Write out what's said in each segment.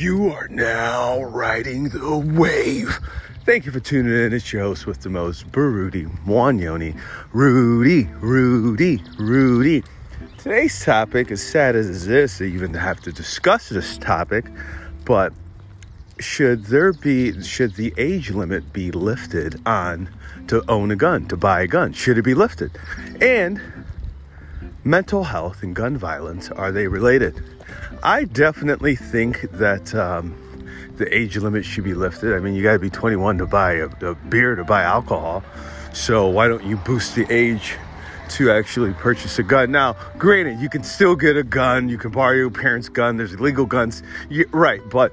You are now riding the wave. Thank you for tuning in. It's your host with the most, Rudy Mwonyonyi. Rudy, Rudy, Rudy. Today's topic, as sad as it is to even have to discuss this topic, but should there be, should the age limit be lifted on to own a gun, to buy a gun? Should it be lifted? And mental health and gun violence, are they related? I definitely think that um, the age limit should be lifted. I mean, you got to be 21 to buy a, a, beer, to buy alcohol. So why don't you boost the age to actually purchase a gun? Now, granted, you can still get a gun. You can borrow your parents' gun. There's illegal guns. Right, but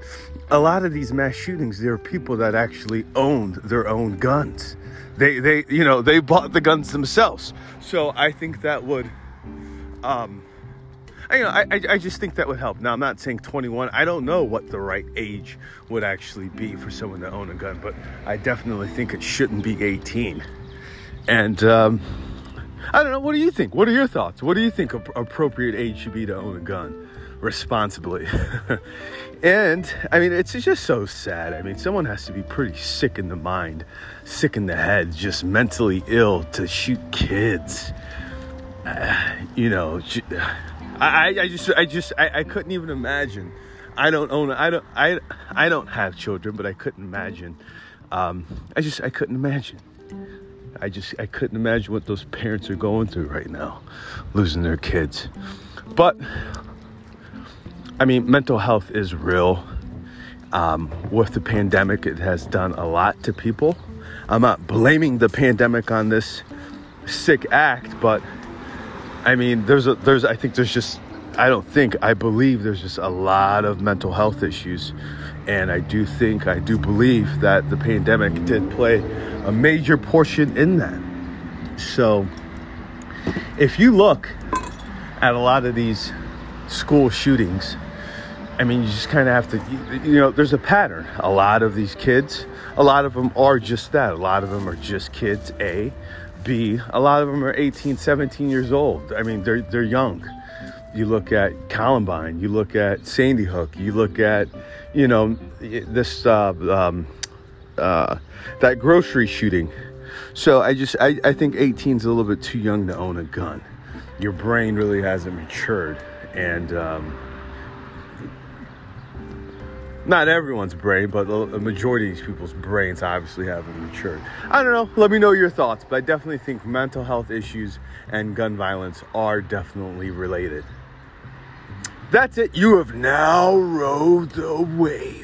a lot of these mass shootings, there are people that actually owned their own guns. They, they, you know, they bought the guns themselves. So I think that would. Um, I, you know, I, I just think that would help. Now, I'm not saying 21. I don't know what the right age would actually be for someone to own a gun, but I definitely think it shouldn't be 18. And um, I don't know. What do you think? What are your thoughts? What do you think appropriate age should be to own a gun responsibly? and I mean, it's just so sad. I mean, someone has to be pretty sick in the mind, sick in the head, just mentally ill to shoot kids. Uh, you know. I, I just, I just, I, I couldn't even imagine. I don't own, I don't, I, I don't have children, but I couldn't imagine. Um, I just, I couldn't imagine. I just, I couldn't imagine what those parents are going through right now, losing their kids. But, I mean, mental health is real. Um, with the pandemic, it has done a lot to people. I'm not blaming the pandemic on this sick act, but I mean, there's a there's I think there's just I don't think I believe there's just a lot of mental health issues, and I do think I do believe that the pandemic did play a major portion in that. So, if you look at a lot of these school shootings, I mean, you just kind of have to, you know, there's a pattern. A lot of these kids, a lot of them are just that. A lot of them are just kids, A. B, a lot of them are 18, 17 years old. I mean, they're, they're young. You look at Columbine, you look at Sandy Hook, you look at, you know, this, uh, um, uh, that grocery shooting. So I just, I, I think 18 is a little bit too young to own a gun. Your brain really hasn't matured. And, um, not everyone's brain, but the majority of these people's brains obviously haven't matured. I don't know. Let me know your thoughts, but I definitely think mental health issues and gun violence are definitely related. That's it. You have now rode the wave.